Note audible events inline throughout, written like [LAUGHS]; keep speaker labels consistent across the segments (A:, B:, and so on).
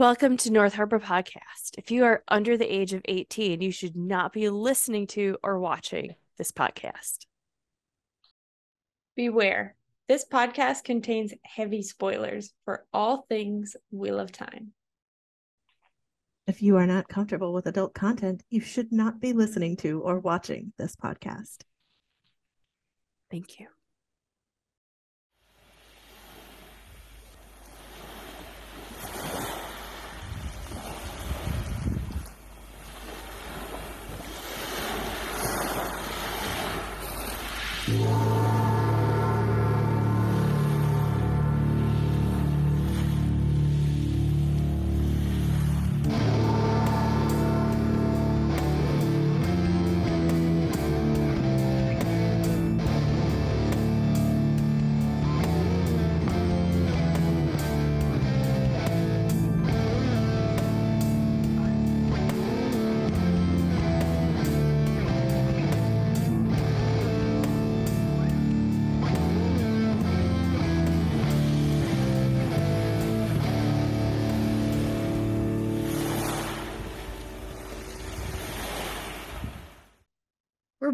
A: Welcome to North Harbor Podcast. If you are under the age of 18, you should not be listening to or watching this podcast.
B: Beware, this podcast contains heavy spoilers for all things Wheel of Time.
C: If you are not comfortable with adult content, you should not be listening to or watching this podcast.
A: Thank you.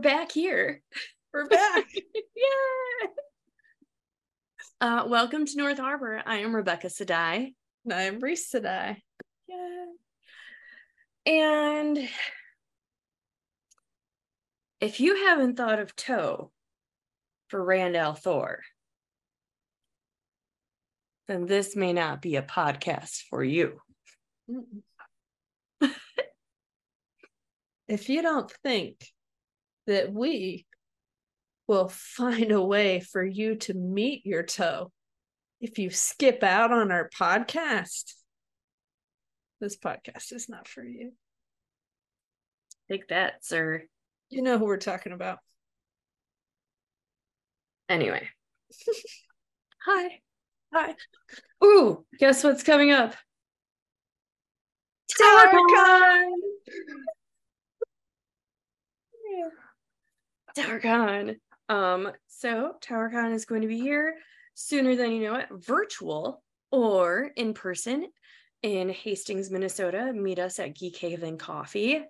A: Back here.
B: We're back. [LAUGHS]
A: yeah. Uh, welcome to North Harbor. I am Rebecca Sadai.
B: and I'm Reese Sadai.
A: Yeah. And if you haven't thought of toe for Rand al'Thor, then this may not be a podcast for you. [LAUGHS]
B: if you don't think that we will find a way for you to meet your toh if you skip out on our podcast, this podcast is not for you.
A: Take that, sir.
B: You know who we're talking about.
A: Anyway. [LAUGHS]
B: Hi. Hi.
A: Ooh, guess what's coming up?
B: TowerCon!
A: TowerCon. Um, so TowerCon is going to be here sooner than you know it, virtual or in person in Hastings, Minnesota. Meet us at Geek Haven Coffee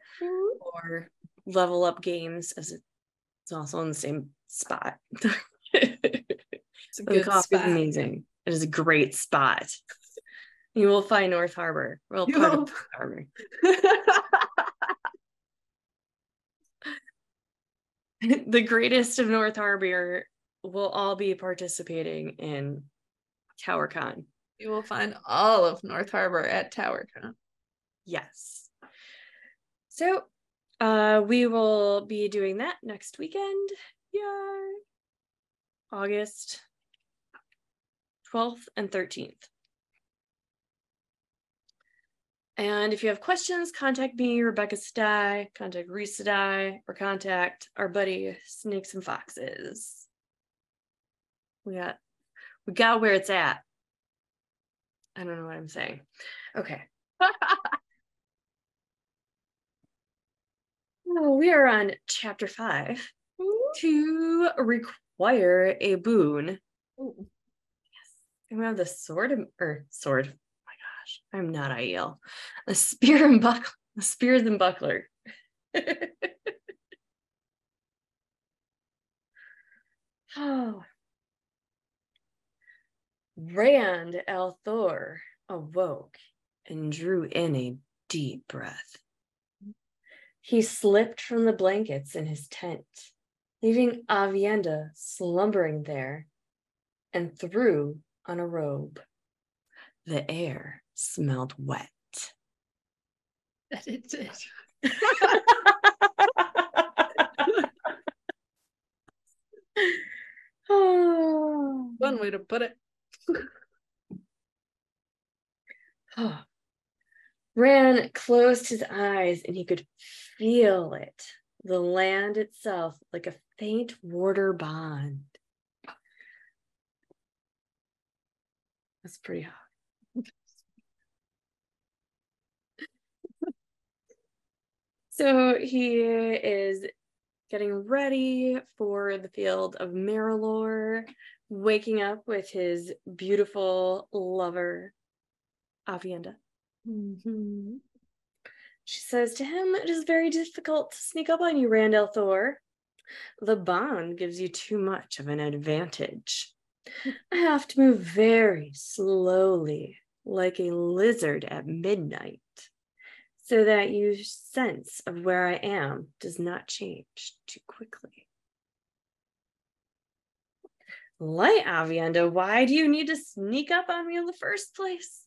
A: or Level Up Games as it's also in the same spot.
B: It's a [LAUGHS]
A: the
B: good
A: coffee is amazing. It is a great spot. You will find North Harbor. We're
B: You
A: part of North Harbor. [LAUGHS] [LAUGHS] the greatest of North Harbor will all be participating in TowerCon.
B: you will find all of North Harbor at TowerCon.
A: Yes. So uh we will be doing that next weekend. Yeah. August 12th and 13th. And if you have questions, contact me, Rebecca Stye, contact Reese Stye, or contact our buddy Snakes and Foxes. We got we got where it's at. I don't know what I'm saying. Okay. [LAUGHS] Oh, we are on chapter five. Mm-hmm. To require a boon.
B: Ooh.
A: And we have the sword and- or sword. I'm not Aiel. A spear and buckler. The spears and buckler. oh. Rand al'Thor awoke and drew in a deep breath. He slipped from the blankets in his tent, leaving Aviendha slumbering there, and threw on a robe. The air smelled wet.
B: That it did. [LAUGHS]
A: oh.
B: One way to put it. [SIGHS]
A: Rand closed his eyes and he could feel it, the land itself, like a faint water bond. That's pretty hot. So he is getting ready for the field of Merrilor, waking up with his beautiful lover, Aviendha.
B: Mhm.
A: She says to him, It is very difficult to sneak up on you, Rand al'Thor. The bond gives you too much of an advantage. I have to move very slowly, like a lizard at midnight, so that your sense of where I am does not change too quickly. Light Aviendha, why do you need to sneak up on me in the first place?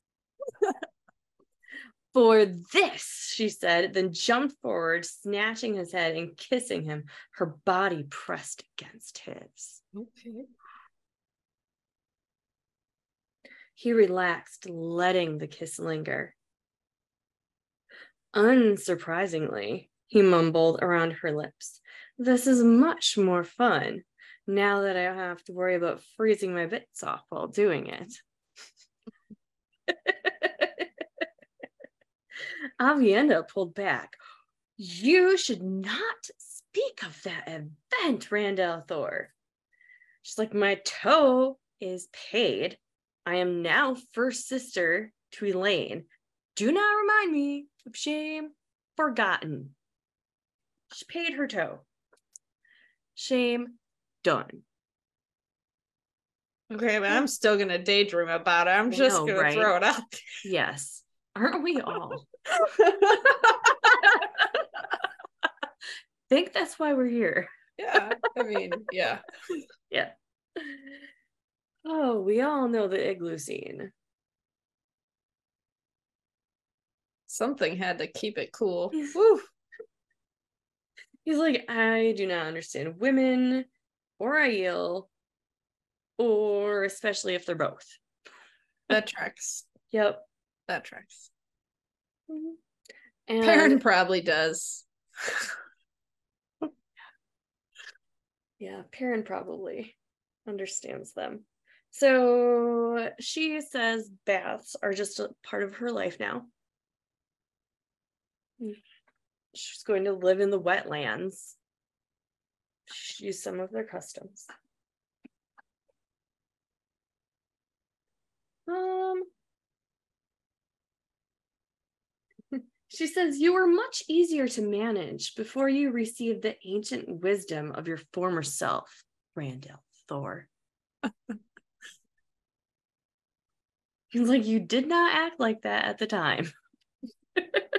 A: [LAUGHS] For this, she said, then jumped forward, snatching his head and kissing him, her body pressed against his.
B: Okay.
A: He relaxed, letting the kiss linger. Unsurprisingly, he mumbled around her lips, This is much more fun now that I don't have to worry about freezing my bits off while doing it. [LAUGHS] Aviendha pulled back. You should not speak of that event, Rand al'Thor. She's like, My toh is paid. I am now first sister to Elayne. Do not remind me of shame forgotten. She paid her toh. Shame done.
B: Okay, but I'm still gonna daydream about it. I'm just
A: know,
B: gonna
A: right?
B: throw it out.
A: Yes. Aren't we all? [LAUGHS] think that's why we're here.
B: yeah, I mean, yeah. [LAUGHS]
A: Yeah. Oh, we all know the igloo scene.
B: Something had to keep it cool.
A: He's-
B: Woo.
A: He's like, I do not understand women or Aiel, or especially if they're both.
B: That tracks.
A: Yep.
B: That tracks.
A: And
B: Perrin probably does.
A: yeah, Perrin probably understands them. So she says baths are just a part of her life now. She's going to live in the wetlands. Use some of their customs. Um, [LAUGHS] she says you were much easier to manage before you received the ancient wisdom of your former self, Rand al'Thor. [LAUGHS] He's like, you did not act like that at the time. [LAUGHS]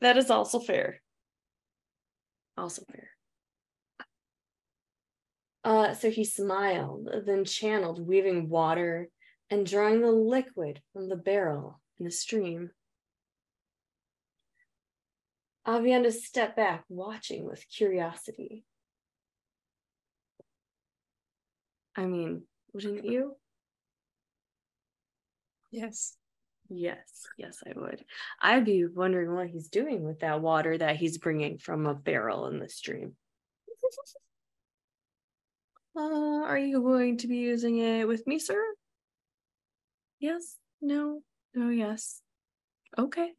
A: that is also fair. Also fair. Uh, so he smiled, then channeled, weaving water and drawing the liquid from the barrel in the stream. Aviendha stepped back, watching with curiosity. I mean, wouldn't you?
B: Yes.
A: Yes, yes, I would. I'd be wondering what he's doing with that water that he's bringing from a barrel in the stream. [LAUGHS] Uh, are you going to be using it with me, sir? Yes, no, no, yes. Okay.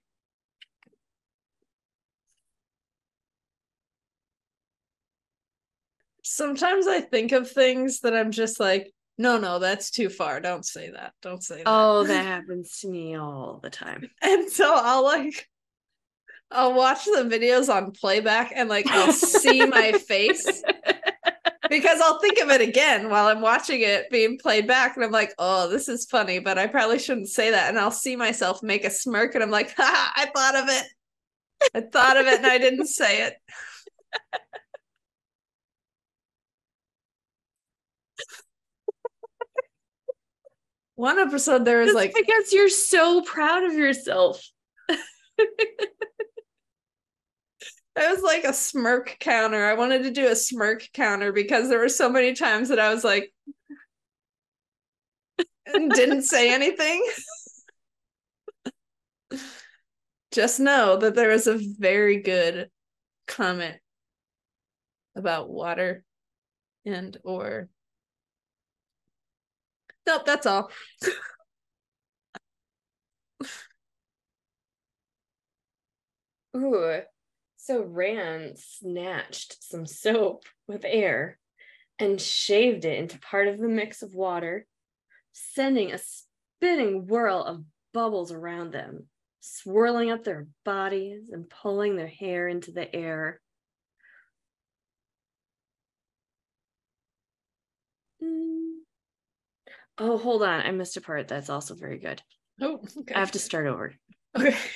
B: Sometimes I think of things that I'm just like, no, no, that's too far. Don't say that. Don't say that.
A: Oh, that [LAUGHS] happens to me all the time.
B: And so I'll like I'll watch the videos on playback and like I'll see my face [LAUGHS] because I'll think of it again while I'm watching it being played back and I'm like, "Oh, this is funny, but I probably shouldn't say that." And I'll see myself make a smirk and I'm like, "Ha, I thought of it. I thought of it and I didn't say it." [LAUGHS] One episode there was like
A: because you're so proud of yourself. [LAUGHS]
B: It was like a smirk counter. I wanted to do a smirk counter because there were so many times that I was like, and didn't say [LAUGHS] anything. Just know that there was a very good comment about water and or Nope, that's all.
A: Ooh. So Rand snatched some soap with air and shaved it into part of the mix of water, sending a spinning whirl of bubbles around them, swirling up their bodies and pulling their hair into the air. Mm. Oh, hold on. I missed a part. That's also very good.
B: Oh, okay.
A: I have to start over.
B: Okay. [LAUGHS]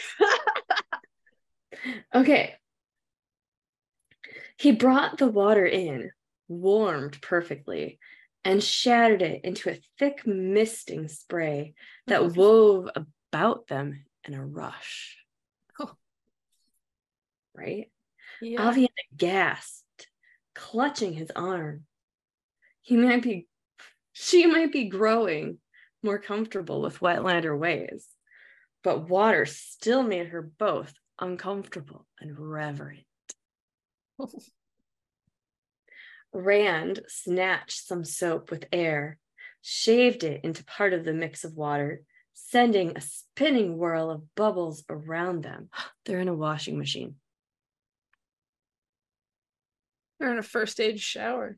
A: Okay. He brought the water in, warmed perfectly, and shattered it into a thick misting spray that oh. wove about them in a rush.
B: Oh.
A: Right?
B: yeah.
A: Gasped, clutching his arm. He might be, she might be growing more comfortable with wetlander ways, but water still made her both uncomfortable and reverent. [LAUGHS] Rand snatched some soap with air, shaved it into part of the mix of water, sending a spinning whirl of bubbles around them. [GASPS] They're in a washing machine.
B: They're in a first aid shower.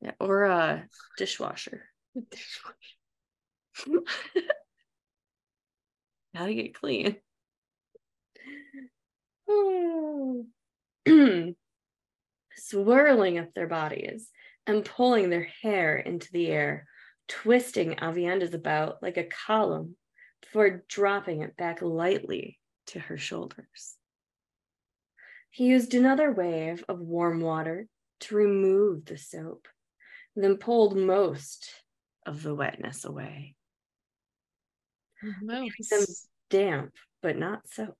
A: Yeah, or a dishwasher. [LAUGHS] Gotta get clean. [SIGHS] Swirling up their bodies and pulling their hair into the air, twisting Aviendha's about like a column before dropping it back lightly to her shoulders. He used another wave of warm water to remove the soap, then pulled most of the wetness away.
B: No,
A: them damp, but not soaked.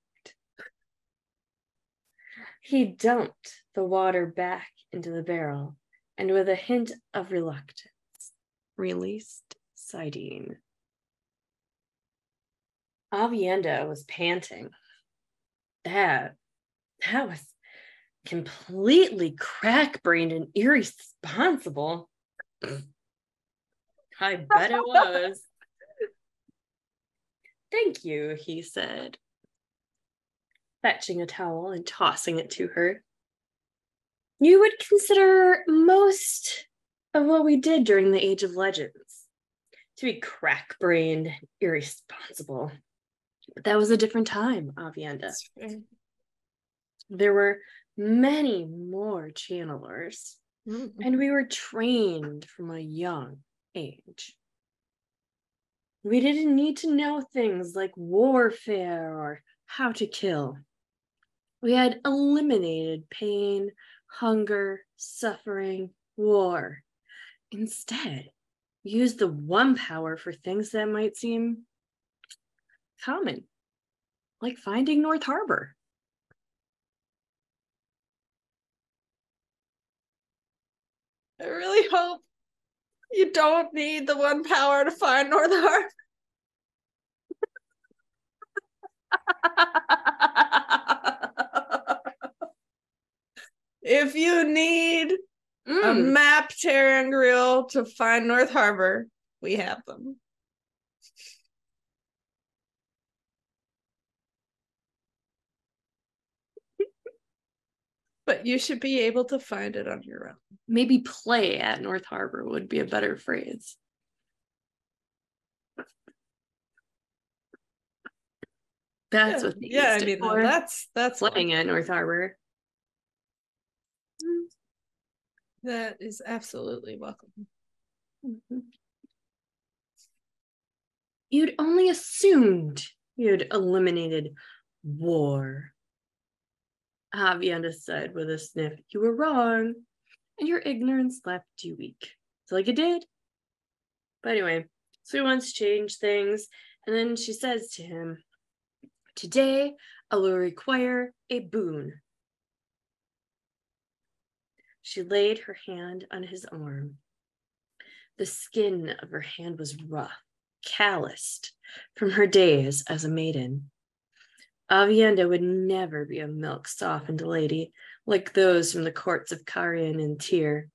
A: He dumped the water back into the barrel and, with a hint of reluctance, released saidin. Aviendha was panting. That, that was completely crack brained and irresponsible. [CLEARS THROAT] I [LAUGHS] bet it was. Thank you, he said, fetching a towel and tossing it to her. You would consider most of what we did during the Age of Legends to be crack brained, irresponsible. But that was a different time,
B: Aviendha.
A: There were many more channelers,
B: Mm.
A: and we were trained from a young age. We didn't need to know things like warfare or how to kill. We had eliminated pain, hunger, suffering, war. Instead, we used the one power for things that might seem common, like finding North Harbor.
B: I really hope you don't need the one power to find North Harbor. If you need a
A: Mm,
B: map, tearing grill to find North Harbor, we have them. But you should be able to find it on your own.
A: maybe play at North Harbor would be a better phrase. That's
B: yeah,
A: what they
B: yeah I mean
A: for,
B: that's that's
A: playing at North Harbor.
B: that is absolutely welcome.
A: Mhm. You'd only assumed you'd eliminated war. Aviendha said with a sniff, You were wrong, and your ignorance left you weak. So, like it did. But anyway, so he wants to change things, and then she says to him, Today I will require a boon. She laid her hand on his arm. The skin of her hand was rough, calloused from her days as a maiden. Aviendha would never be a milk softened lady like those from the courts of Cairhien and Tear.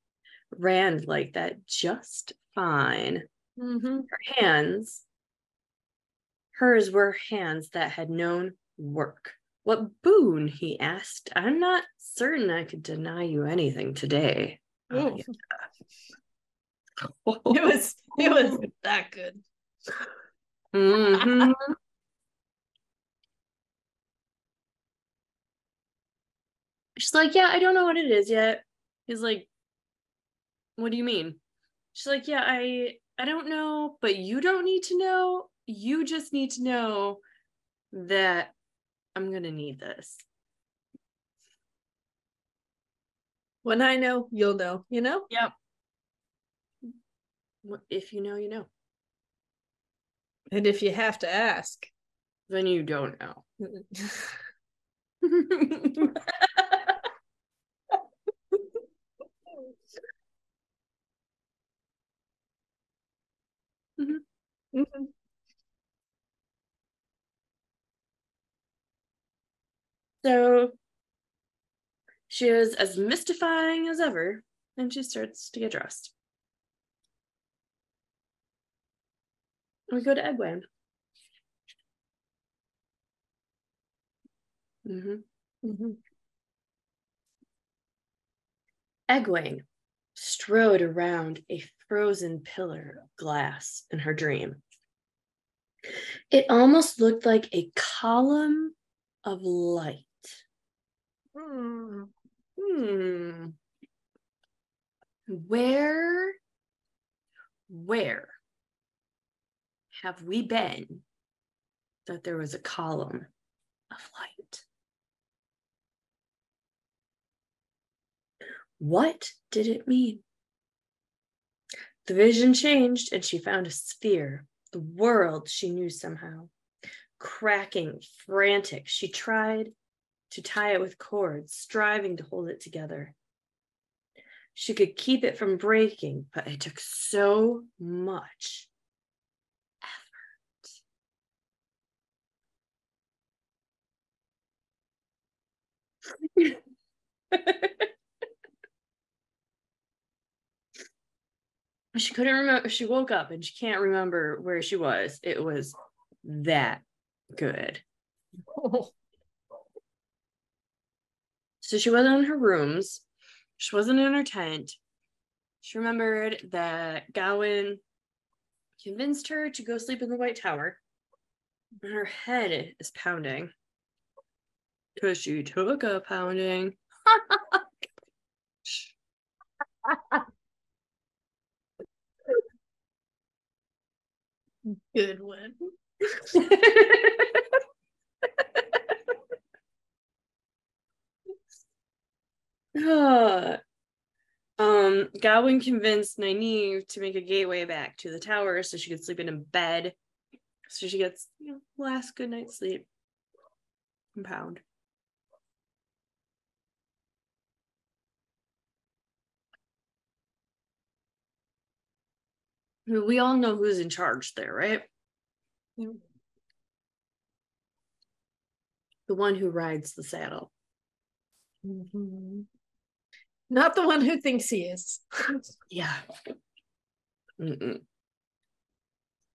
A: Rand liked that just fine.
B: Mm-hmm.
A: Her hands, hers were hands that had known work. What boon? he asked. I'm not certain I could deny you anything today.
B: Ooh.
A: Aviendha. [LAUGHS]
B: It was it was that good.
A: Mhm. [LAUGHS] She's like, Yeah, I don't know what it is yet. He's like, What do you mean? She's like, Yeah, I I don't know, but you don't need to know. You just need to know that I'm gonna need this.
B: When I know, you'll know, you know?
A: Yep. If you know, you know.
B: And if you have to ask,
A: Then you don't know. [LAUGHS] [LAUGHS]
B: Mhm.
A: So she is as mystifying as ever, and she starts to get dressed. We go to Egwene. hmm
B: Mhm.
A: Egwene strode around a frozen pillar of glass in her dream. It almost looked like a column of light.
B: Hmm.
A: Hmm. Where, where have we been that there was a column of light? What did it mean? The vision changed and she found a sphere, the world she knew somehow. Cracking, frantic, she tried to tie it with cords, striving to hold it together. She could keep it from breaking, but it took so much effort. [LAUGHS] she couldn't remember. She woke up and she can't remember where she was. It was that good. [LAUGHS] So she wasn't in her rooms. She wasn't in her tent. She remembered that Gawyn convinced her to go sleep in the White Tower. And her head is pounding. Because she took a pounding. [LAUGHS] [LAUGHS]
B: Good one. [LAUGHS]
A: Um, Gawyn convinced Nynaeve to make a gateway back to the tower so she could sleep in a bed. So she gets you know, last good night's sleep. Compound. We all know who's in charge there, right?
B: Mm.
A: The one who rides the saddle.
B: Mhm. Not the one who thinks he is. [LAUGHS]
A: Yeah. Mm-mm.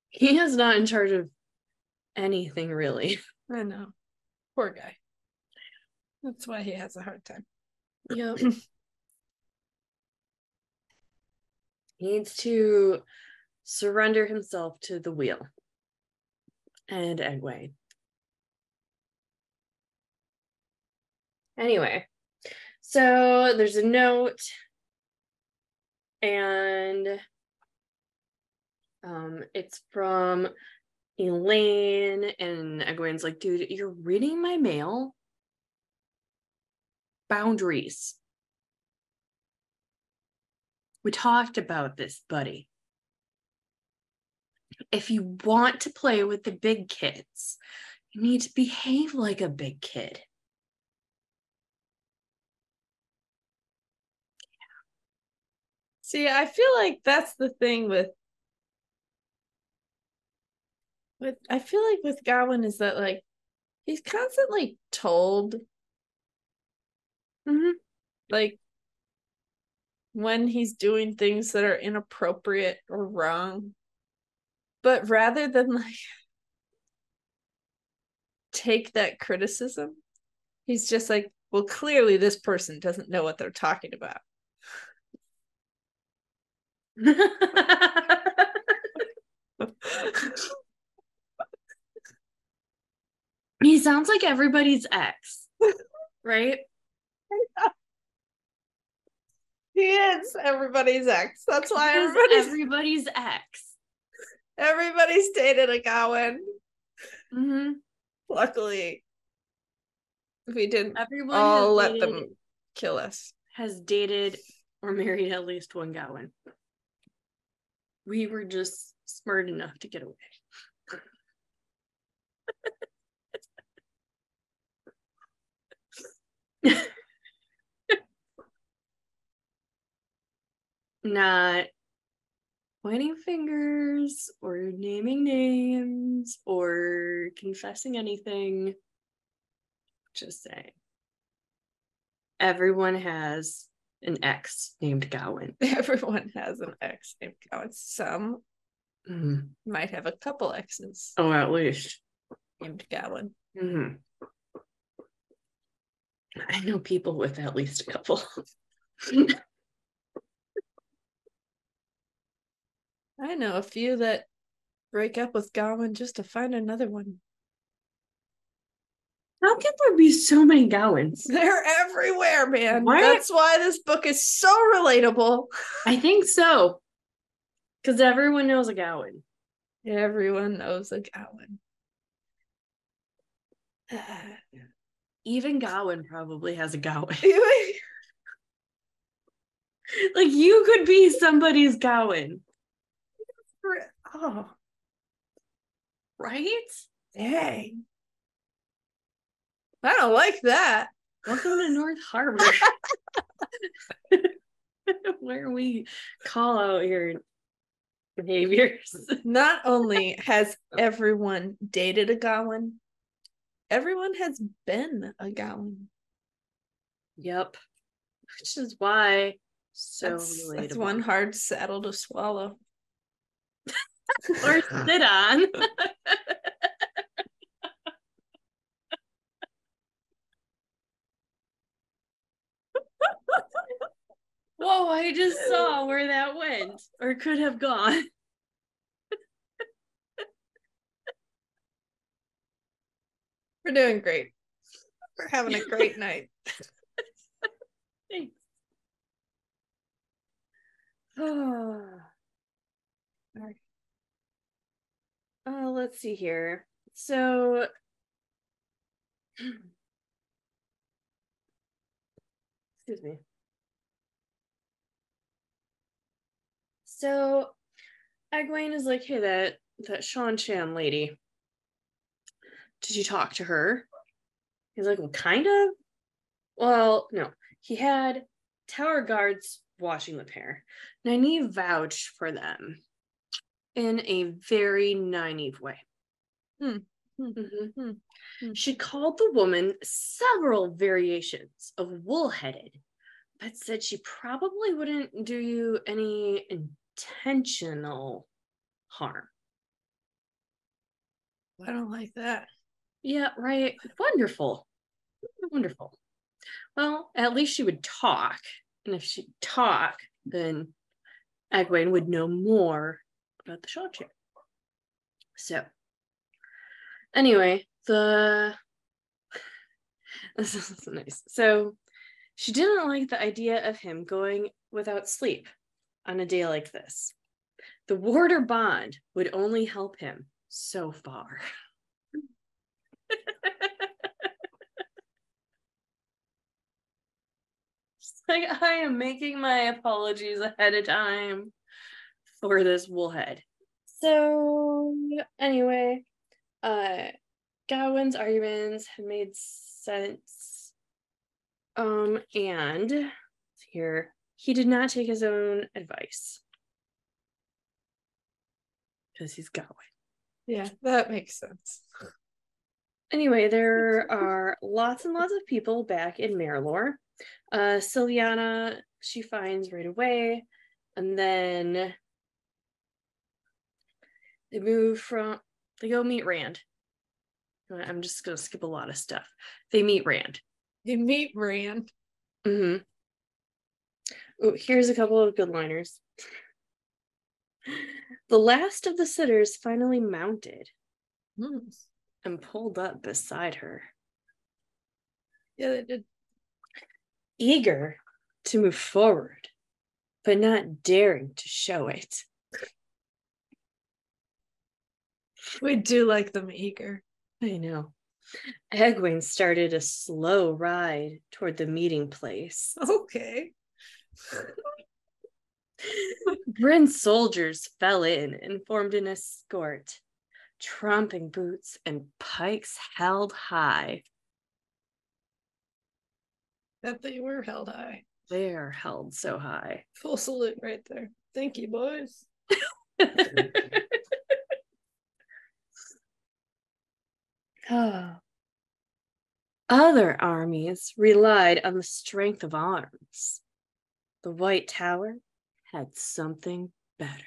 A: He is not in charge of anything really.
B: I know. Poor guy. That's why he has a hard time.
A: Yep. he needs to surrender himself to the wheel and Egwene. Anyway, so there's a note, and um, it's from Elayne, and Egwene's like, dude, you're reading my mail? Boundaries. We talked about this, buddy. If you want to play with the big kids, you need to behave like a big kid.
B: See, I feel like that's the thing with with I feel like with Gawyn is that like he's constantly told
A: Mm-hmm.
B: like when he's doing things that are inappropriate or wrong. But rather than like take that criticism, he's just like, well, clearly this person doesn't know what they're talking about.
A: he sounds like everybody's ex, right? [LAUGHS]
B: He is everybody's ex. That's why everybody's
A: everybody's ex.
B: Everybody's dated a Gawyn.
A: Mm-hmm.
B: Luckily, we didn't
A: Everyone
B: all let
A: dated,
B: them kill us.
A: has dated or married at least one Gawyn. We were just smart enough to get away. [LAUGHS] Not pointing fingers or naming names or confessing anything. Just saying. Everyone has an ex named Gawyn. [LAUGHS]
B: Everyone has an ex named Gawyn. Some
A: Mhm.
B: might have a couple exes
A: Oh, at least.
B: named Gawyn.
A: hmm I know people with at least a couple. [LAUGHS]
B: I know a few that break up with Gawyn just to find another one.
A: How can there be so many Gawyns? [LAUGHS]
B: They're everywhere, man. That's why this book is so relatable.
A: I think so. Because everyone knows a Gawyn.
B: Everyone knows a Gawyn. [SIGHS]
A: Even Gawyn probably has a
B: Gawyn. [LAUGHS] [LAUGHS]
A: Like you could be somebody's Gawyn,
B: oh,
A: right?
B: dang. I don't like that.
A: Welcome to North Harbor. [LAUGHS] Where we call out your behaviors.
B: Not only has [LAUGHS] everyone dated a Gawyn, everyone has been a Gawyn.
A: Yep. Which is why so
B: that's,
A: relatable.
B: that's one hard saddle to swallow.
A: Or sit on. Whoa, I just saw where that went or could have gone.
B: We're doing great. We're having a great night. [LAUGHS]
A: Thanks. [SIGHS] Oh. Alright. Uh, let's see here. So, [CLEARS THROAT] excuse me. So, Egwene is like, "Hey, that that Seanchan lady. Did you talk to her?" He's like, "Well, kind of." Well, no. He had tower guards watching the pair. Nynaeve vouched for them in a very naive way.
B: Hmm. Hmm.
A: Mhm.
B: Hmm.
A: She called the woman several variations of wool-headed, but said she probably wouldn't do you any intentional harm.
B: I don't like that.
A: Yeah, right. Wonderful. Wonderful. Well, at least she would talk. And if she'd talk, then Egwene would know more about the shaw chair. So, anyway, the. [LAUGHS] This is nice. So, she didn't like the idea of him going without sleep on a day like this. The warder bond would only help him so far. [LAUGHS] Like, I am making my apologies ahead of time for this woolhead. So anyway, uh Gawyn's arguments have made sense. Um, and here he did not take his own advice. Because he's Gawyn.
B: Yeah, that makes sense.
A: Anyway, there are lots and lots of people back in Merrilor. Uh, Silviana, she finds right away. And then they move from, they go meet Rand. I'm just going to skip a lot of stuff. They meet Rand.
B: They meet Rand.
A: hmm Oh, here's a couple of good liners. The last of the sitters finally mounted and pulled up beside her.
B: Yeah, they did.
A: eager to move forward, but not daring to show it.
B: We do like them eager.
A: I know. Egwene started a slow ride toward the meeting place. [LAUGHS]
B: Okay. [LAUGHS]
A: Bryne soldiers fell in and formed an escort, tromping boots and pikes held high.
B: That they were held high.
A: They're held so high.
B: Full salute right there. Thank you, boys. [LAUGHS]
A: Other armies relied on the strength of arms. The White Tower had something better.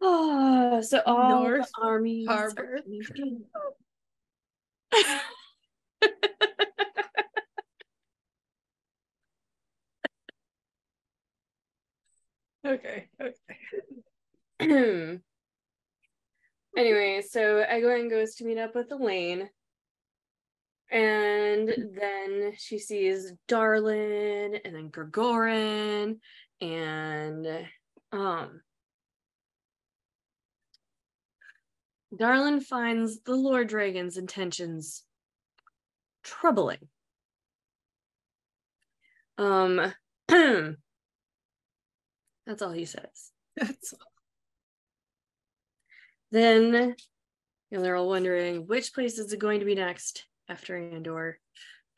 A: Oh, so all
B: North
A: the armies
B: Harbor.
A: coming [LAUGHS]
B: oh. [LAUGHS] Okay.
A: Okay. [CLEARS THROAT] anyway, so Egwene goes to meet up with Elayne. And then she sees Darlin and then Gregorin and um Darlin finds the Lord Dragon's intentions troubling. Um [CLEARS THROAT] that's all he says.
B: That's
A: Then know, they're all wondering which place is it going to be next after Andor.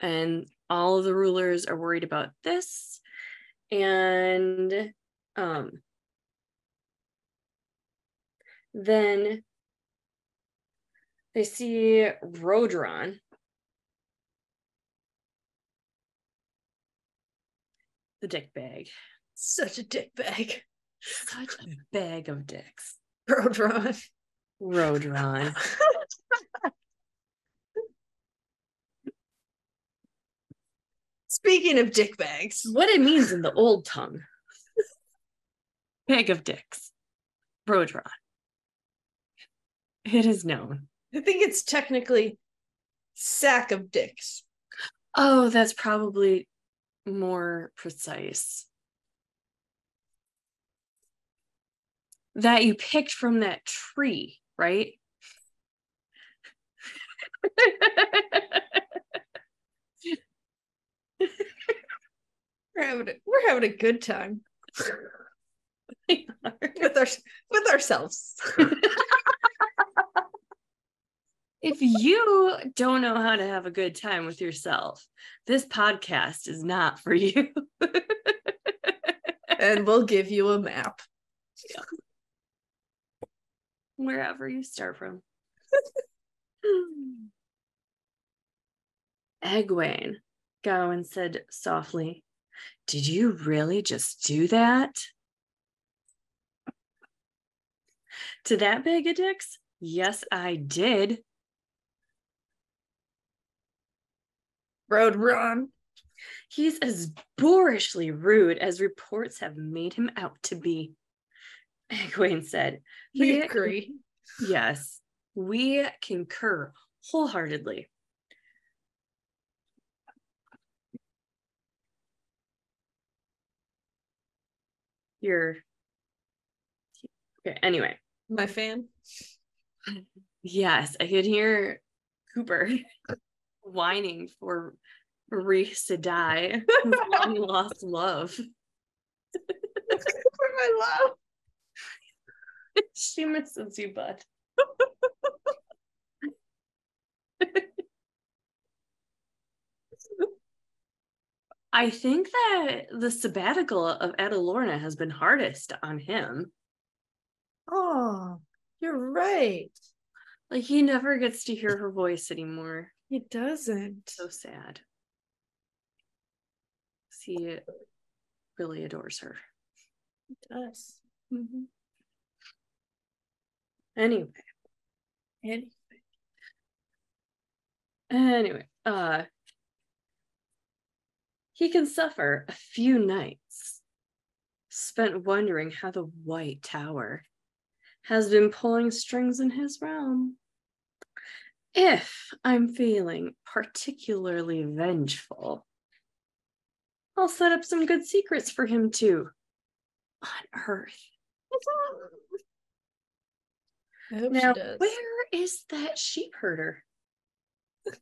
A: And all the rulers are worried about this. And um then they see Roedran. The dick bag.
B: such a dick bag.
A: Such a bag of dicks. [LAUGHS]
B: Roedran.
A: Roedran.
B: Speaking of dick bags,
A: what it means in the old tongue. Bag of dicks. Roedran. It is known.
B: I think it's technically sack of dicks.
A: Oh, that's probably more precise. That you picked from that tree, right? [LAUGHS]
B: We're having a, we're having a good time with our with ourselves.
A: if you don't know how to have a good time with yourself, this podcast is not for you. [LAUGHS]
B: and we'll give you a map.
A: Wherever you start from. [LAUGHS] Egwene, Gawyn said softly, Did you really just do that? To that bag of dicks? Yes, I did.
B: Roedran.
A: He's as boorishly rude as reports have made him out to be. [LAUGHS] Egwene said,
B: We agree. [LAUGHS]
A: Yes, we concur wholeheartedly. You're okay. Anyway,
B: My fan.
A: yes, I could hear Cooper [LAUGHS] whining for Reese to die, long lost love.
B: For my love. [LAUGHS]
A: she misses you, bud. [LAUGHS] I think that the sabbatical of Adalorna has been hardest on him.
B: Oh, you're right.
A: Like he never gets to hear her voice anymore.
B: He doesn't.
A: So sad. He really adores her.
B: He does. Mm-hmm.
A: Anyway,
B: Anyway.
A: anyway, uh he can suffer a few nights spent wondering how the White Tower has been pulling strings in his realm. if I'm feeling particularly vengeful, I'll set up some good secrets for him to unearth.
B: I hope
A: Now,
B: she does.
A: where is that sheep herder? [LAUGHS]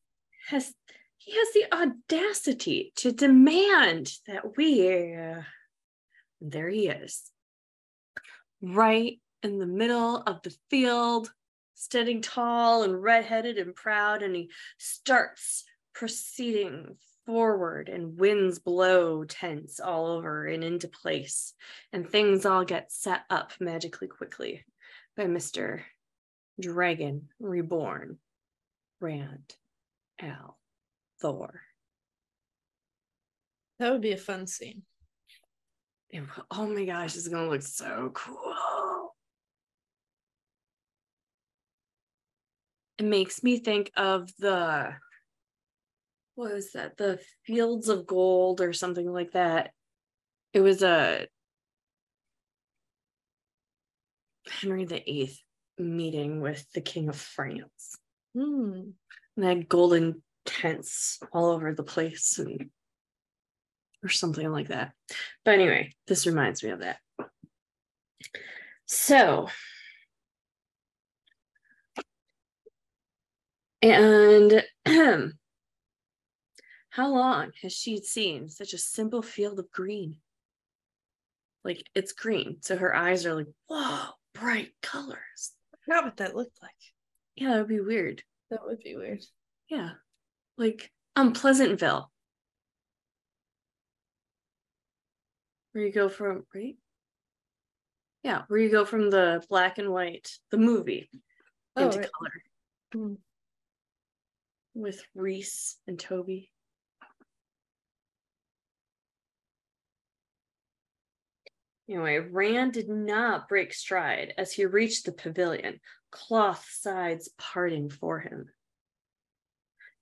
A: Has he has the audacity to demand that we? Uh, there he is, right in the middle of the field, standing tall and redheaded and proud, and he starts proceeding forward, and winds blow tents all over and into place, and things all get set up magically quickly by Mister Dragon Reborn, Rand, Al, Thor.
B: that would be a fun scene.
A: It oh my gosh, it's gonna look so cool. It makes me think of the what was that? The Fields of Gold or something like that. It was a Henry the Eighth meeting with the King of France.
B: Hmm.
A: and they had golden tents all over the place and or something like that. But anyway, this reminds me of that. So and [CLEARS THROAT] how long has she seen such a simple field of green? Like it's green. So her eyes are like, whoa, bright colors.
B: Forgot what that looked like.
A: Yeah, that would be weird.
B: That would be weird.
A: Yeah. Like um Pleasantville. Where you go from right? Yeah, where you go from the black and white, the movie,
B: Oh,
A: into
B: right.
A: color
B: Hmm.
A: with Reese and Toby. Anyway, Rand did not break stride as he reached the pavilion, cloth sides parting for him.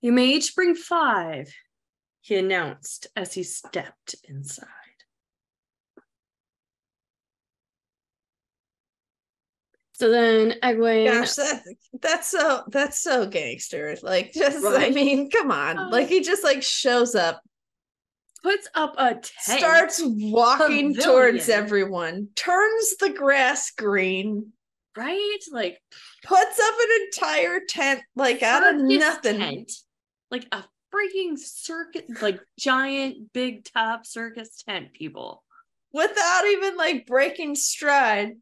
A: You may each bring five, he announced as he stepped inside. So then Egwene
B: Gosh, that that's so that's so gangster. Like just I mean, come on.
A: Oh.
B: Like he just like shows up,
A: puts up a tent.
B: starts walking
A: Pavilion.
B: towards everyone, turns the grass green,
A: right? Like
B: puts up an entire tent like out of nothing.
A: tent, like a freaking circus, like giant big top circus tent, people.
B: Without even like breaking stride.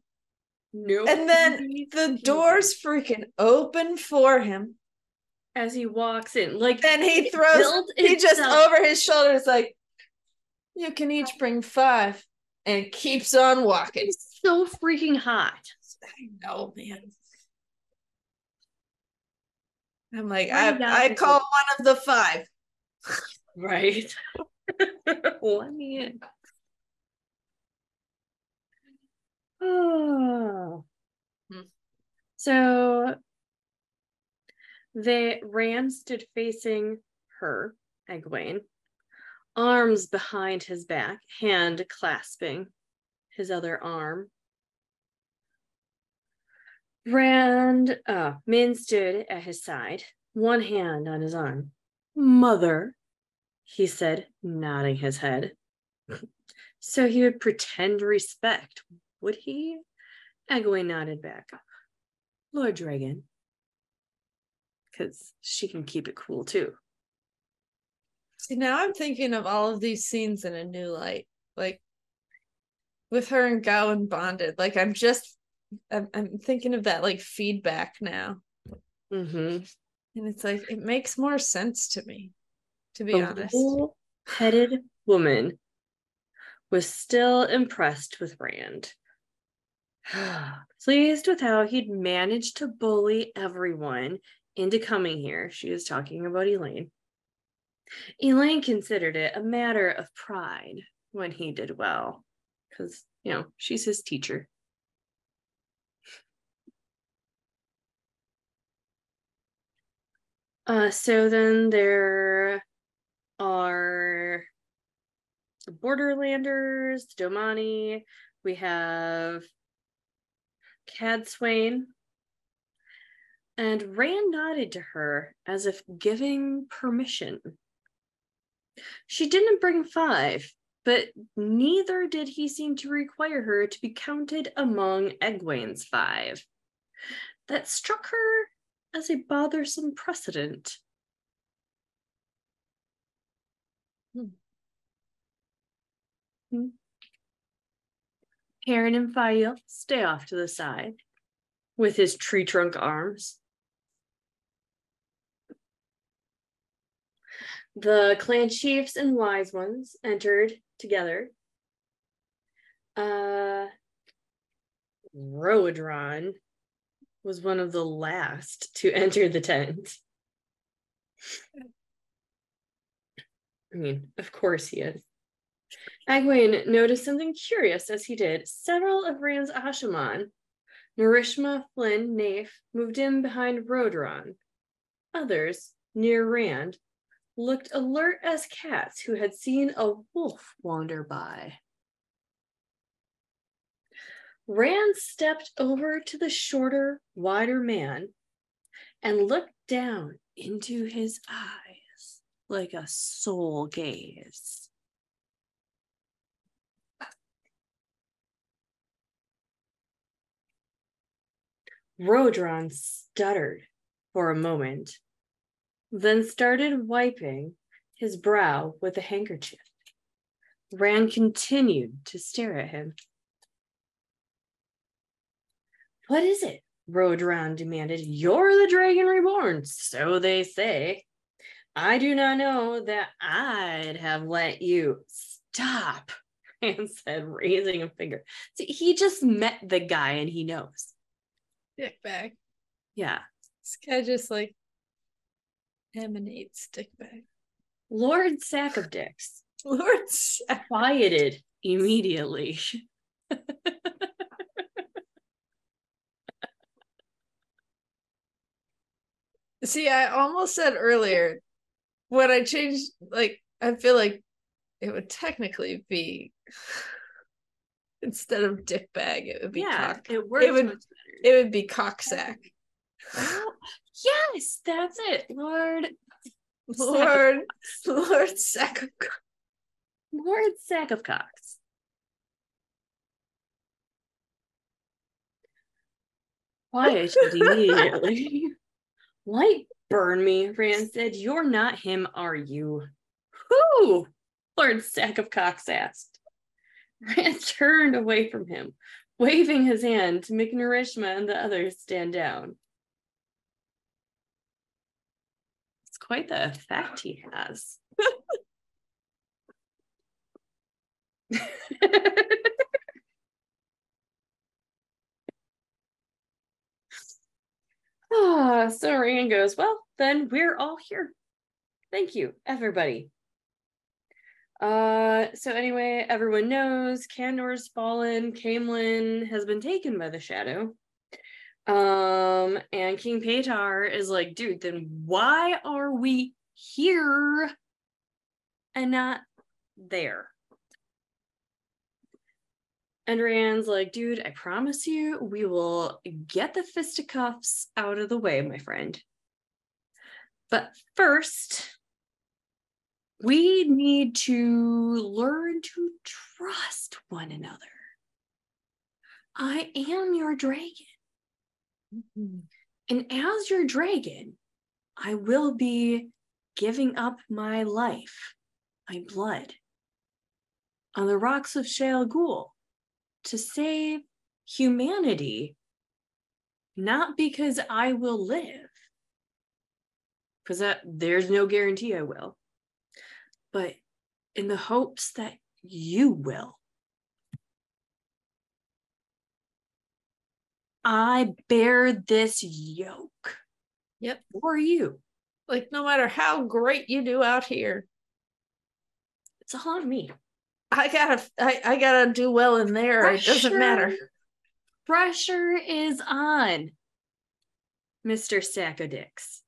A: No.
B: And then [LAUGHS] the doors freaking open for him.
A: as he walks in, like
B: And he throws he just over his shoulder is like, you can each bring five and keeps on walking.
A: It's so freaking hot.
B: I know, man. I'm like, I, I call one of the five. [LAUGHS]
A: Right. Let me in. Oh.
B: Hmm. [SIGHS]
A: So they Rand stood facing her, Egwene, arms behind his back, hand clasping his other arm. Rand, uh, Min stood at his side, one hand on his arm. Mother, he said, nodding his head. [LAUGHS] so he would pretend respect, would he? Egwene nodded back. Lord Dragon. Because she can keep it cool too.
B: See, now I'm thinking of all of these scenes in a new light. Like with her and Gawyn bonded. Like I'm just I'm, I'm thinking of that like feedback now.
A: Mm-hmm.
B: And it's like it makes more sense to me, to be
A: The
B: honest.
A: headed woman was still impressed with Rand. [SIGHS] Pleased with how he'd managed to bully everyone into coming here, she was talking about Elayne. Elayne considered it a matter of pride when he did well, because, you know, she's his teacher. Uh, so then there are the Borderlanders, Domani. We have Cadsuane. and Rand nodded to her as if giving permission. She didn't bring five, but neither did he seem to require her to be counted among Egwene's five. That struck her as a bothersome precedent.
B: Hmm.
A: Hmm. Perrin and Faile stay off to the side with his tree trunk arms. The clan chiefs and wise ones entered together. Uh, Roedran was one of the last to [LAUGHS] enter the tent. I mean, of course he is. Egwene noticed something curious as he did. Several of Rand's Asha'man, Narishma, Flynn, Naeff, moved in behind Roedran. Others, near Rand, looked alert as cats who had seen a wolf wander by. Rand stepped over to the shorter, wider man and looked down into his eyes like a soul gaze. Roedran stuttered for a moment, then started wiping his brow with a handkerchief. Rand continued to stare at him. What is it? Roedran demanded. You're the dragon reborn, so they say. I do not know that I'd have let you stop, [LAUGHS] Rand said, raising a finger. See, he just met the guy and he knows.
B: Dick bag.
A: Yeah.
B: This guy just like emanates dick bag.
A: Lord Sack of Dicks [LAUGHS]
B: Lord Sack.
A: quieted immediately. [LAUGHS]
B: See, I almost said earlier when I changed, like, I feel like it would technically be [LAUGHS] instead of dick bag, it would be
A: yeah,
B: cock.
A: it works
B: would-
A: much better.
B: It would be cock sack.
A: Yes, that's it. Lord
B: Lord, [LAUGHS] Lord sack of cock.
A: Lord Sack of Cocks. Quiet immediately. [LAUGHS] Light burn me, Rand said. You're not him, are you? Who? Lord Sack of Cocks asked. Rand turned away from him, waving his hand to make Narishma and the others stand down. Quite the effect he has. [LAUGHS] Ah, so Rand goes, Well, then we're all here. Thank you, everybody. Uh, so anyway, everyone knows Kandor's fallen, Caemlyn has been taken by the shadow. Um, and King Paitar is like, dude, then why are we here and not there? And Rand's like, dude, I promise you, we will get the fisticuffs out of the way, my friend. But first, we need to learn to trust one another. I am your dragon. Mm-hmm. And as your dragon, I will be giving up my life, my blood, on the rocks of Shayol Ghul to save humanity, not because I will live, because there's no guarantee I will, but in the hopes that you will. I bear this yoke
B: Yep.
A: for you.
B: Like, no matter how great you do out here,
A: It's all on me.
B: I gotta, I, I gotta do well in there. It doesn't matter.
A: Pressure- Pressure is on, Mr. Sack of Dicks.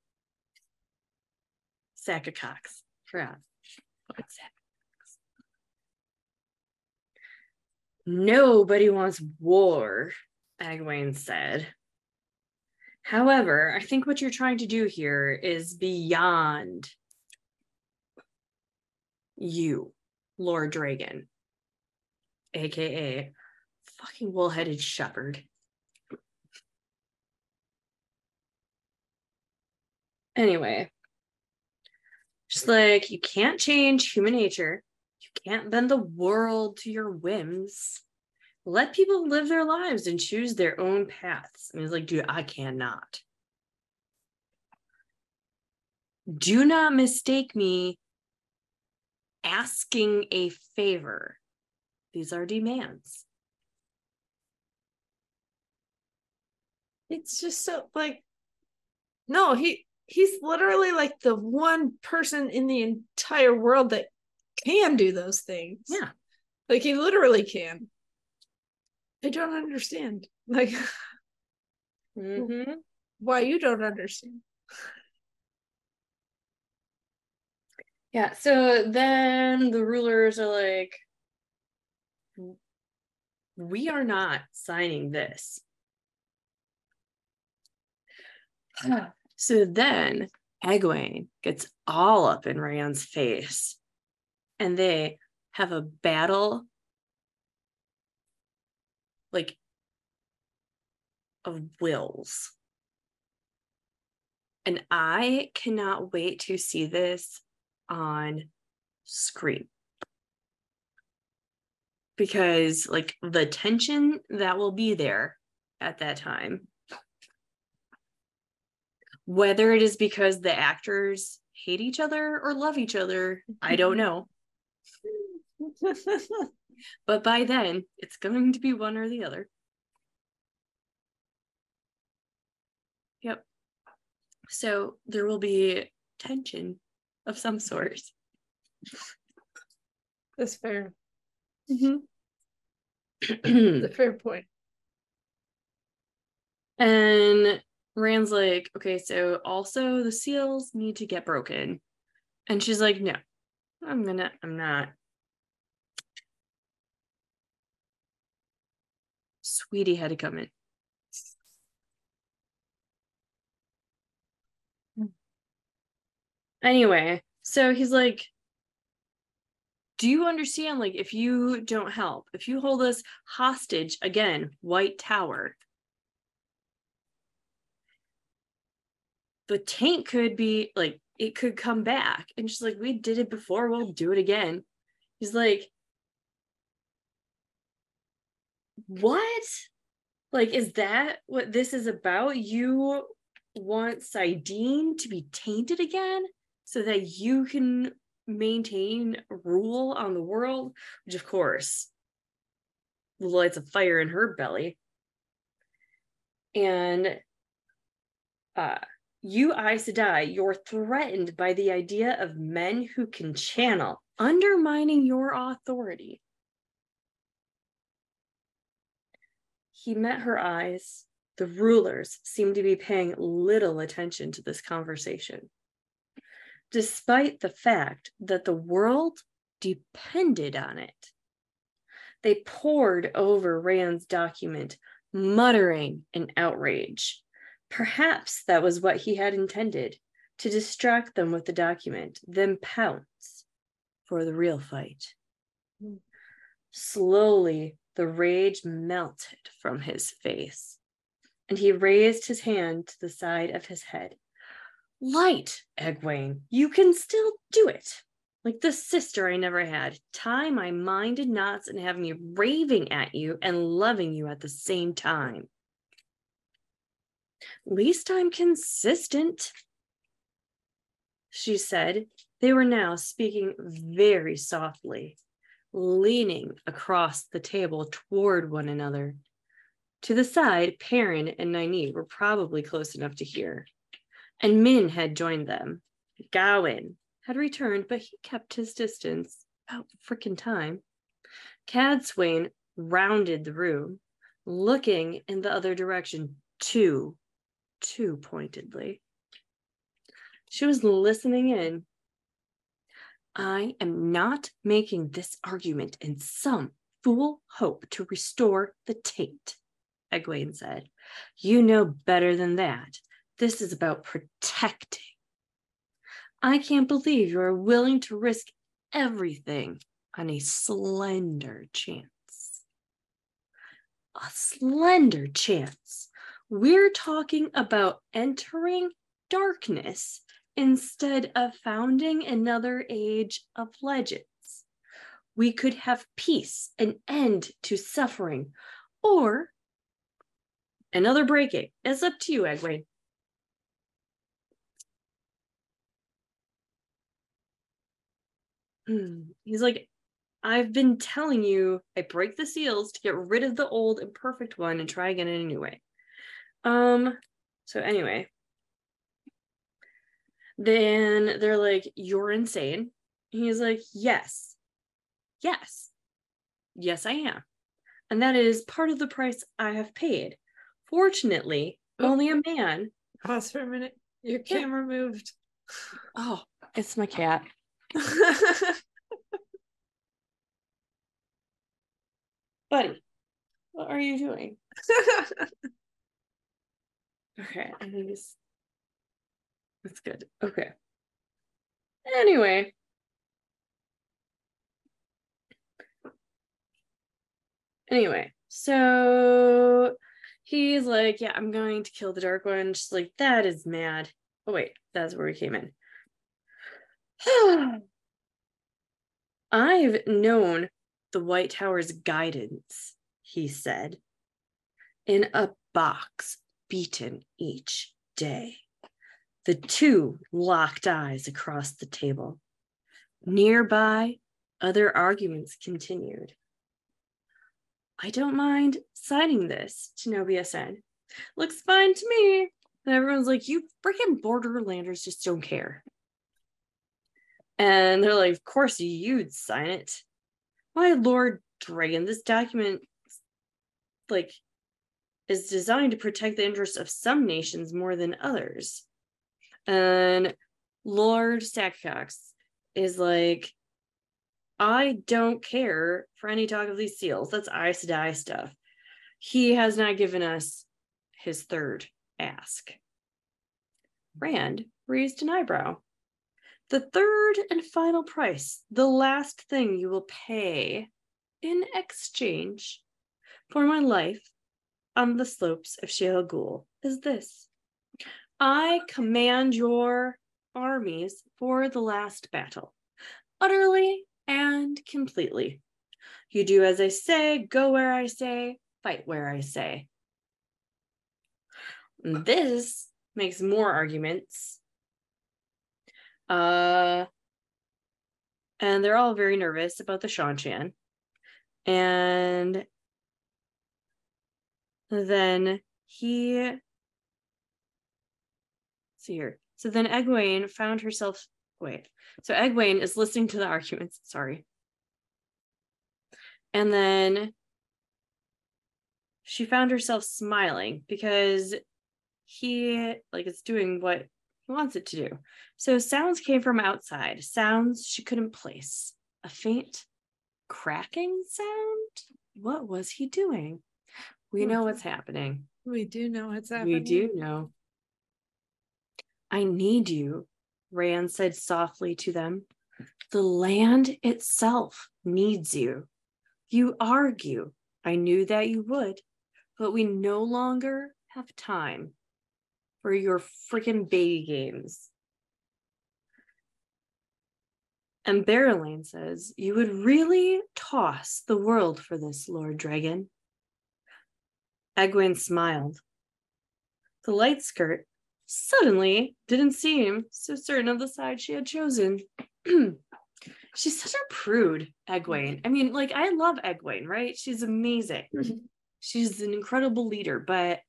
A: Sack of Cocks. Sack cocks. Nobody wants war, Egwene said. However, I think what you're trying to do here is beyond you, Lord Dragon, aka fucking wool-headed shepherd. Anyway, just like you can't change human nature, you can't bend the world to your whims. Let people live their lives and choose their own paths. And he's like, dude, I cannot. Do not mistake me asking a favor. These are demands.
B: It's just so like no, he he's literally like the one person in the entire world that can do those things.
A: Yeah.
B: Like he literally can. I don't understand. Like
A: Mhm.
B: why you don't understand.
A: Yeah. So then the rulers are like, we are not signing this. so then Egwene gets all up in Rand's face and they have a battle like of wills. And I cannot wait to see this on screen. Because like the tension that will be there at that time. Whether it is because the actors hate each other or love each other i don't [LAUGHS] know [LAUGHS] but by then it's going to be one or the other yep so there will be tension of some sort
B: That's fair.
A: Mm-hmm.
B: That's a fair point.
A: and Rand's like, okay, so also the seals need to get broken. And she's like, no, I'm gonna, I'm not. Sweetie had to come in. Hmm. Anyway, so he's like, do you understand? Like, if you don't help, if you hold us hostage again, White Tower, the tank could be like, it could come back. And she's like, we did it before, we'll do it again. He's like, what? Like, is that what this is about? You want saidin to be tainted again so that you can maintain rule on the world? Which, of course, lights a fire in her belly. And uh, you, Aes Sedai, you're threatened by the idea of men who can channel, undermining your authority. He met her eyes. The rulers seemed to be paying little attention to this conversation, despite the fact that the world depended on it. They pored over Rand's document, muttering in outrage. Perhaps that was what he had intended to distract them with the document, then pounce for the real fight. Hmm. Slowly, the rage melted from his face, and he raised his hand to the side of his head. Light, Egwene, you can still do it. Like the sister I never had, tie my mind in knots and have me raving at you and loving you at the same time. Least I'm consistent, she said. They were now speaking very softly, leaning across the table toward one another. To the side, Perrin and Nynaeve were probably close enough to hear, and Min had joined them. Gawyn had returned, but he kept his distance about frickin' time. Cadsuane rounded the room, looking in the other direction too, too pointedly. She was listening in. I am not making this argument in some fool hope to restore the taint, Egwene said. You know better than that. This is about protecting. I can't believe you are willing to risk everything on a slender chance. A slender chance. We're talking about entering darkness instead of founding another age of legends. We could have peace, an end to suffering, or another breaking. It's up to you, Egwene. Hmm. He's like, I've been telling you, I break the seals to get rid of the old imperfect one and try again in a new way. Um, so anyway. Then they're like, You're insane. He's like, Yes. Yes. Yes, I am. And that is part of the price I have paid. Fortunately,
B: Oh.
A: only a man.
B: Pause for a minute. Your
A: Yeah.
B: camera moved. [SIGHS]
A: Oh, it's my cat. [LAUGHS] Buddy, what are you doing? [LAUGHS] Okay, I think it's that's good. Okay. Anyway. Anyway, so he's like, Yeah, I'm going to kill the dark one. She's like, that is mad. Oh, wait, that's where we came in. [SIGHS] I've known the White Tower's guidance, he said, in a box beaten each day. The two locked eyes across the table. Nearby, other arguments continued. I don't mind signing this, Tenobia said. Looks fine to me. And everyone's like, you freaking borderlanders just don't care. And they're like, of course you'd sign it. My Lord Dragon, this document like is designed to protect the interests of some nations more than others. And Lord Stackcox is like, I don't care for any talk of these seals. That's Aes Sedai stuff. He has not given us his third ask. Rand raised an eyebrow. The third and final price, the last thing you will pay in exchange for my life on the slopes of Ghul is this. I command your armies for the last battle, utterly and completely. You do as I say, go where I say, fight where I say. This makes more arguments. Uh, and they're all very nervous about the Seanchan. And then he see here. So then Egwene found herself wait. So Egwene is listening to the arguments, sorry. And then she found herself smiling because he like it's doing what he wants it to do. So sounds came from outside, sounds she couldn't place. A faint cracking sound? What was he doing? We hmm. know what's happening.
B: we do know what's happening.
A: We do know. I need you, Rand said softly to them. The land itself needs you. You argue. I knew that you would, but we no longer have time for your freaking baby games. And Berelain says, You would really toss the world for this, Lord Dragon. Egwene smiled. The light skirt suddenly didn't seem so certain of the side she had chosen. [CLEARS THROAT] She's such a prude, Egwene. I mean, like, I love Egwene, right? She's amazing. Mm-hmm. She's an incredible leader, but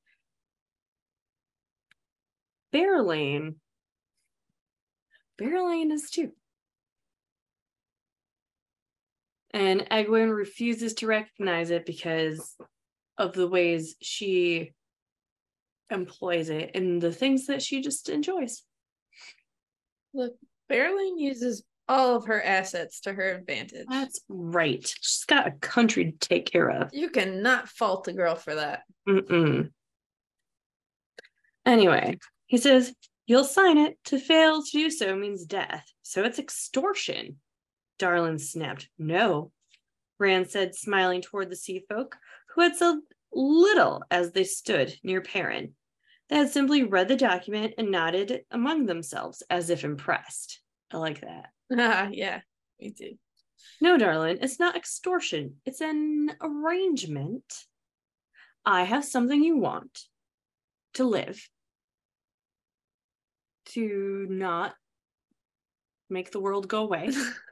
A: Berelain, Berelain is too. And Egwene refuses to recognize it because of the ways she employs it in the things that she just enjoys.
B: Look, Berelain uses all of her assets to her advantage.
A: That's right. She's got a country to take care of.
B: You cannot fault the girl for that.
A: Mm-mm. Anyway, he says, You'll sign it. To fail to do so means death. So it's extortion. Darlin snapped. No. Rand said, smiling toward the sea folk, who had little as they stood near Perrin. They had simply read the document and nodded among themselves as if impressed. I like that.
B: Ah, [LAUGHS] yeah, me too.
A: No, Darlin, it's not extortion. It's an arrangement. I have something you want to live, to not make the world go away. [LAUGHS]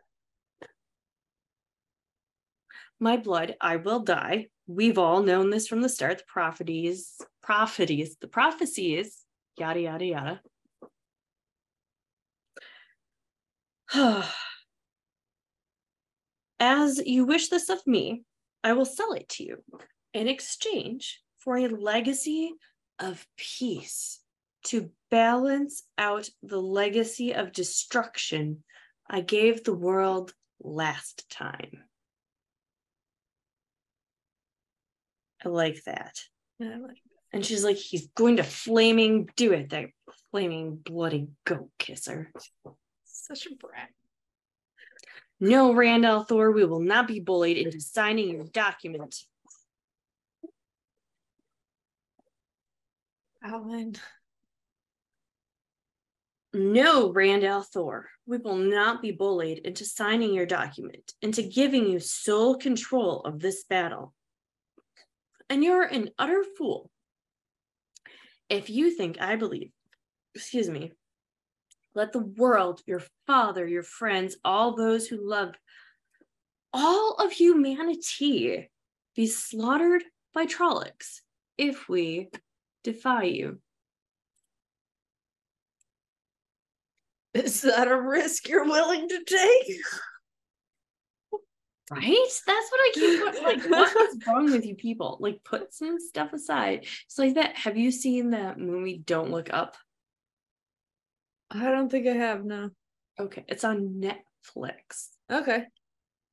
A: My blood, I will die. We've all known this from the start. The prophecies, prophecies, the prophecies, yada, yada, yada. [SIGHS] As you wish this of me, I will sell it to you in exchange for a legacy of peace to balance out the legacy of destruction I gave the world last time. I like that.
B: Yeah, I like that.
A: And she's like, he's going to flaming do it, that flaming bloody goat kisser.
B: such a brat.
A: No, Rand al'Thor, we will not be bullied into signing your document.
B: Alan.
A: No, Rand al'Thor, we will not be bullied into signing your document, into giving you sole control of this battle. And you're an utter fool. If you think I believe, excuse me, let the world, your father, your friends, all those who love all of humanity be slaughtered by Trollocs if we defy you.
B: Is that a risk you're willing to take?
A: Right? That's what I keep like. What [LAUGHS] is wrong with you people? Like, put some stuff aside. It's like that. Have you seen that movie Don't Look Up?
B: I don't think I have, no.
A: Okay, it's on Netflix.
B: Okay.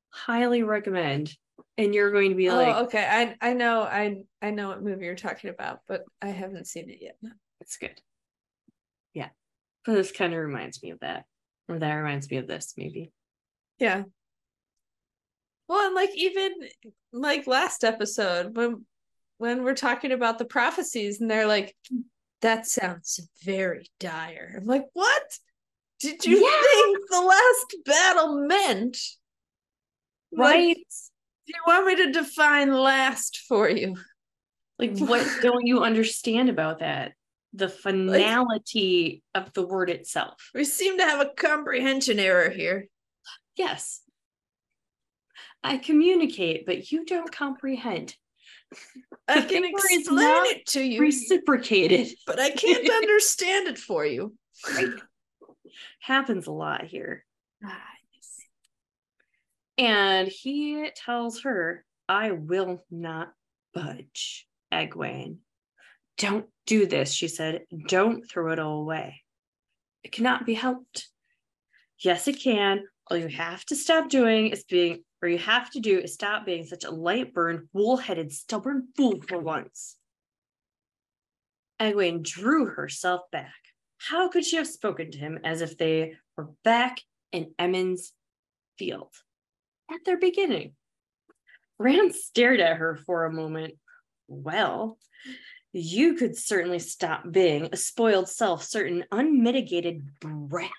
A: Highly recommend. And you're going to be oh, like,
B: oh, okay. I I know I I know what movie you're talking about, but I haven't seen it yet. No.
A: it's good. Yeah. But this kind of reminds me of that. Or that reminds me of this, maybe.
B: Yeah. Well, and like even like last episode when when we're talking about the prophecies and they're like, that sounds very dire. I'm like, what? Did you
A: Yeah.
B: think the last battle meant? Like,
A: Right?
B: do you want me to define last for you?
A: Like, [LAUGHS] what don't you understand about that? The finality of the word itself.
B: We seem to have a comprehension error here.
A: Yes. I communicate, but you don't comprehend.
B: I
A: The
B: can explain it to you,
A: Reciprocated.
B: but I can't [LAUGHS] understand it for you.
A: Happens a lot here. And he tells her, I will not budge, Egwene. Don't do this, she said. Don't throw it all away. It cannot be helped. Yes, it can. All you have to stop doing is being, or you have to do is stop being such a light burned, wool headed, stubborn fool for once. Egwene drew herself back. How could she have spoken to him as if they were back in Emond's field at their beginning? Rand stared at her for a moment. Well, you could certainly stop being a spoiled, self certain, unmitigated brat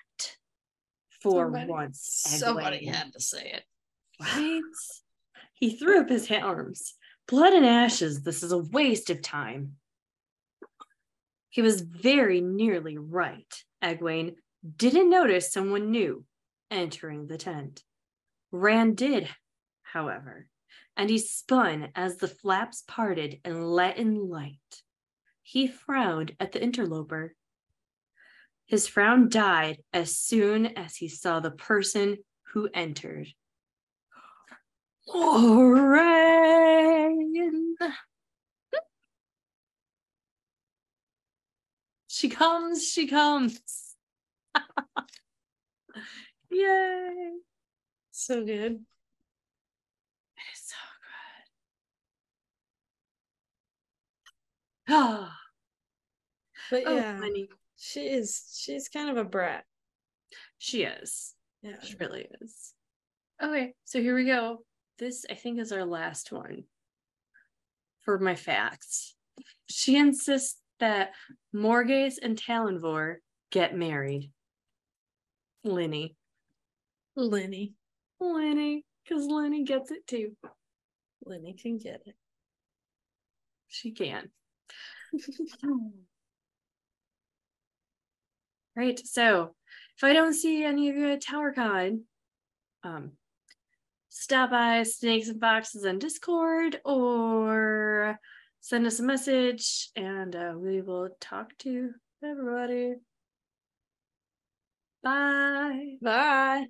A: for
B: Somebody-
A: once.
B: Somebody had to say it.
A: Right? He threw up his arms. Blood and ashes, this is a waste of time. He was very nearly right. Egwene didn't notice someone new entering the tent. Rand did, however, and he spun as the flaps parted and let in light. He frowned at the interloper. His frown died as soon as he saw the person who entered. Lauren. She comes, she comes. [LAUGHS] Yay!
B: So good.
A: It's so good. Ah, [SIGHS]
B: But
A: oh,
B: yeah,
A: honey.
B: she is she's kind of a brat.
A: She is.
B: Yeah.
A: She really is. Okay, so here we go. This, I think, is our last one for my facts. She insists that Morgase and Tallanvor get married. Linny.
B: Lenny.
A: Linny, because Linny gets it too.
B: Lenny can get it.
A: She can. [LAUGHS] right. So if I don't see any of you at TowerCon, um, stop by Snakes and Foxes on Discord or send us a message and uh, we will talk to everybody. Bye.
B: Bye.